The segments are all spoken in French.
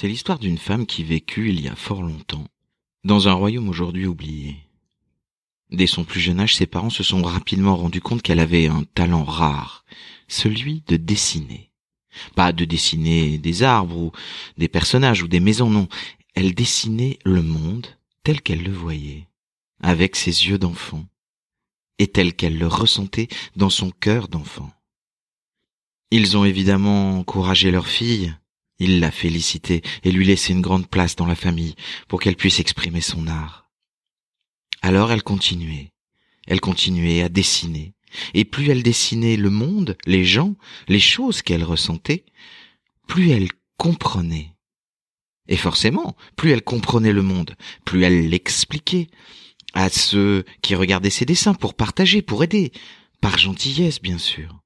C'est l'histoire d'une femme qui vécut il y a fort longtemps, dans un royaume aujourd'hui oublié. Dès son plus jeune âge, ses parents se sont rapidement rendus compte qu'elle avait un talent rare, celui de dessiner. Pas de dessiner des arbres ou des personnages ou des maisons, non. Elle dessinait le monde tel qu'elle le voyait, avec ses yeux d'enfant, et tel qu'elle le ressentait dans son cœur d'enfant. Ils ont évidemment encouragé leur fille, ils la félicitaient et lui laissaient une grande place dans la famille pour qu'elle puisse exprimer son art. Alors elle continuait, elle continuait à dessiner, et plus elle dessinait le monde, les gens, les choses qu'elle ressentait, plus elle comprenait. Et forcément, plus elle comprenait le monde, plus elle l'expliquait à ceux qui regardaient ses dessins pour partager, pour aider, par gentillesse bien sûr.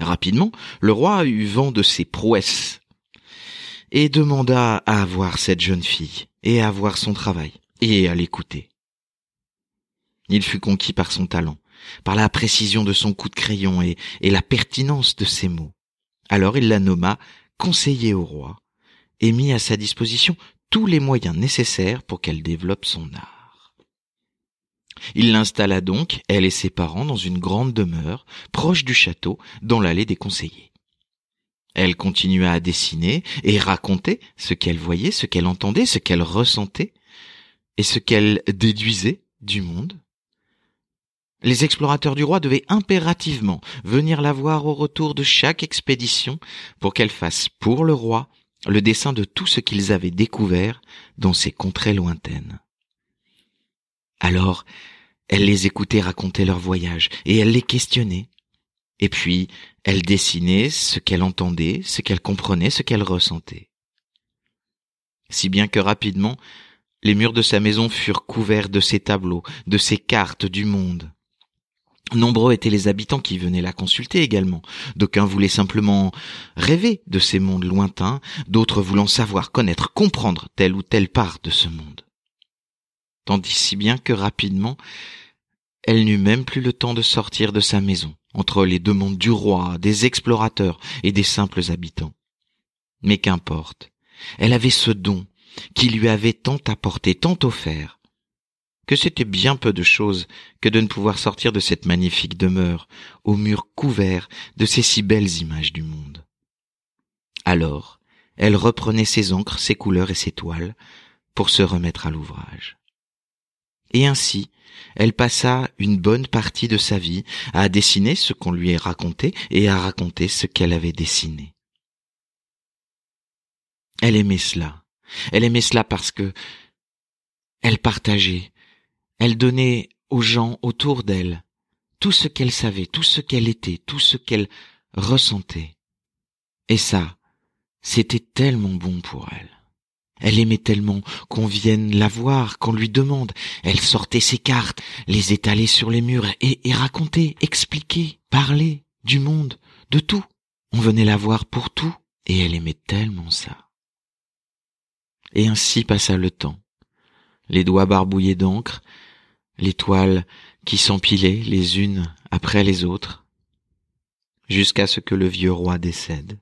Rapidement, le roi eut vent de ses prouesses et demanda à voir cette jeune fille et à voir son travail et à l'écouter. Il fut conquis par son talent, par la précision de son coup de crayon et, et la pertinence de ses mots. Alors il la nomma conseiller au roi et mit à sa disposition tous les moyens nécessaires pour qu'elle développe son art. Il l'installa donc, elle et ses parents, dans une grande demeure, proche du château, dans l'allée des conseillers. Elle continua à dessiner et raconter ce qu'elle voyait, ce qu'elle entendait, ce qu'elle ressentait, et ce qu'elle déduisait du monde. Les explorateurs du roi devaient impérativement venir la voir au retour de chaque expédition pour qu'elle fasse pour le roi le dessin de tout ce qu'ils avaient découvert dans ces contrées lointaines. Alors, elle les écoutait raconter leur voyage, et elle les questionnait. Et puis, elle dessinait ce qu'elle entendait, ce qu'elle comprenait, ce qu'elle ressentait. Si bien que rapidement, les murs de sa maison furent couverts de ses tableaux, de ses cartes du monde. Nombreux étaient les habitants qui venaient la consulter également. D'aucuns voulaient simplement rêver de ces mondes lointains, d'autres voulant savoir, connaître, comprendre telle ou telle part de ce monde. Tandis si bien que rapidement, elle n'eut même plus le temps de sortir de sa maison, entre les deux mondes du roi, des explorateurs et des simples habitants. Mais qu'importe, elle avait ce don qui lui avait tant apporté, tant offert, que c'était bien peu de chose que de ne pouvoir sortir de cette magnifique demeure, aux murs couverts de ces si belles images du monde. Alors, elle reprenait ses encres, ses couleurs et ses toiles pour se remettre à l'ouvrage. Et ainsi, elle passa une bonne partie de sa vie à dessiner ce qu'on lui ait raconté et à raconter ce qu'elle avait dessiné. Elle aimait cela. Elle aimait cela parce que elle partageait, elle donnait aux gens autour d'elle tout ce qu'elle savait, tout ce qu'elle était, tout ce qu'elle ressentait. Et ça, c'était tellement bon pour elle. Elle aimait tellement qu'on vienne la voir, qu'on lui demande. Elle sortait ses cartes, les étalait sur les murs et, racontait, expliquait, parlait du monde, de tout. On venait la voir pour tout et elle aimait tellement ça. Et ainsi passa le temps. Les doigts barbouillés d'encre, les toiles qui s'empilaient les unes après les autres, jusqu'à ce que le vieux roi décède,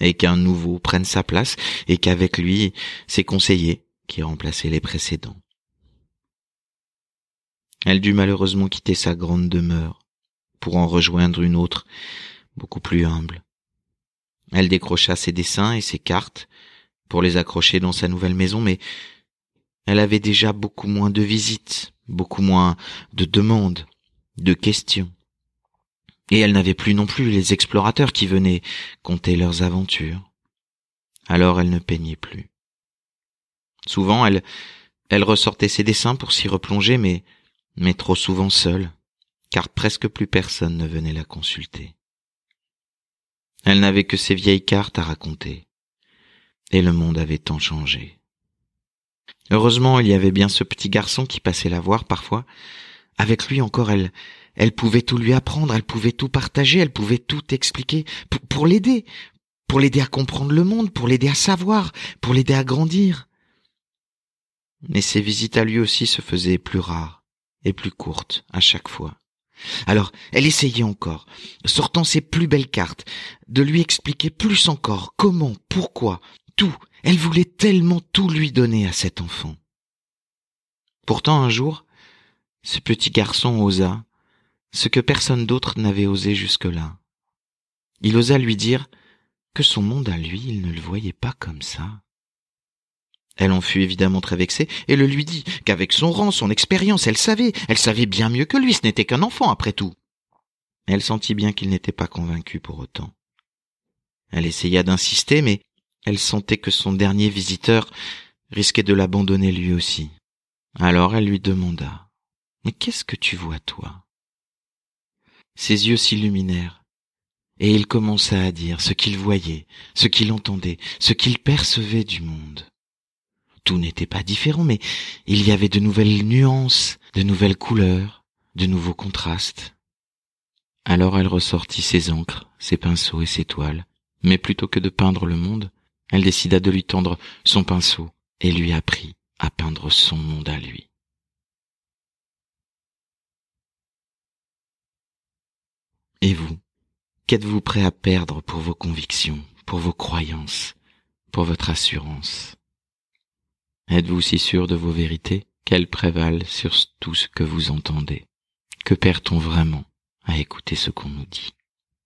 et qu'un nouveau prenne sa place, et qu'avec lui ses conseillers qui remplaçaient les précédents. Elle dut malheureusement quitter sa grande demeure pour en rejoindre une autre beaucoup plus humble. Elle décrocha ses dessins et ses cartes pour les accrocher dans sa nouvelle maison, mais elle avait déjà beaucoup moins de visites, beaucoup moins de demandes, de questions. Et elle n'avait plus non plus les explorateurs qui venaient conter leurs aventures. Alors elle ne peignait plus. Souvent elle, ressortait ses dessins pour s'y replonger, mais trop souvent seule, car presque plus personne ne venait la consulter. Elle n'avait que ses vieilles cartes à raconter. Et le monde avait tant changé. Heureusement, il y avait bien ce petit garçon qui passait la voir parfois. Avec lui encore, elle, elle pouvait tout lui apprendre, elle pouvait tout partager, elle pouvait tout expliquer pour, pour l'aider, pour l'aider à comprendre le monde, pour l'aider à savoir, pour l'aider à grandir. Mais ses visites à lui aussi se faisaient plus rares et plus courtes à chaque fois. Alors, elle essayait encore, sortant ses plus belles cartes, de lui expliquer plus encore comment, pourquoi, tout. Elle voulait tellement tout lui donner à cet enfant. Pourtant, un jour, ce petit garçon osa ce que personne d'autre n'avait osé jusque-là. Il osa lui dire que son monde à lui, il ne le voyait pas comme ça. Elle en fut évidemment très vexée et le lui dit qu'avec son rang, son expérience, elle savait, elle savait bien mieux que lui, ce n'était qu'un enfant après tout. Elle sentit bien qu'il n'était pas convaincu pour autant. Elle essaya d'insister, mais elle sentait que son dernier visiteur risquait de l'abandonner lui aussi. Alors elle lui demanda Mais qu'est-ce que tu vois, toi? Ses yeux s'illuminèrent, et il commença à dire ce qu'il voyait, ce qu'il entendait, ce qu'il percevait du monde tout n'était pas différent, mais il y avait de nouvelles nuances, de nouvelles couleurs, de nouveaux contrastes. Alors elle ressortit ses encres, ses pinceaux et ses toiles, mais plutôt que de peindre le monde, elle décida de lui tendre son pinceau et lui apprit à peindre son monde à lui. Et vous, qu'êtes-vous prêt à perdre pour vos convictions, pour vos croyances, pour votre assurance? Êtes-vous si sûr de vos vérités qu'elles prévalent sur tout ce que vous entendez? Que perd-on vraiment à écouter ce qu'on nous dit?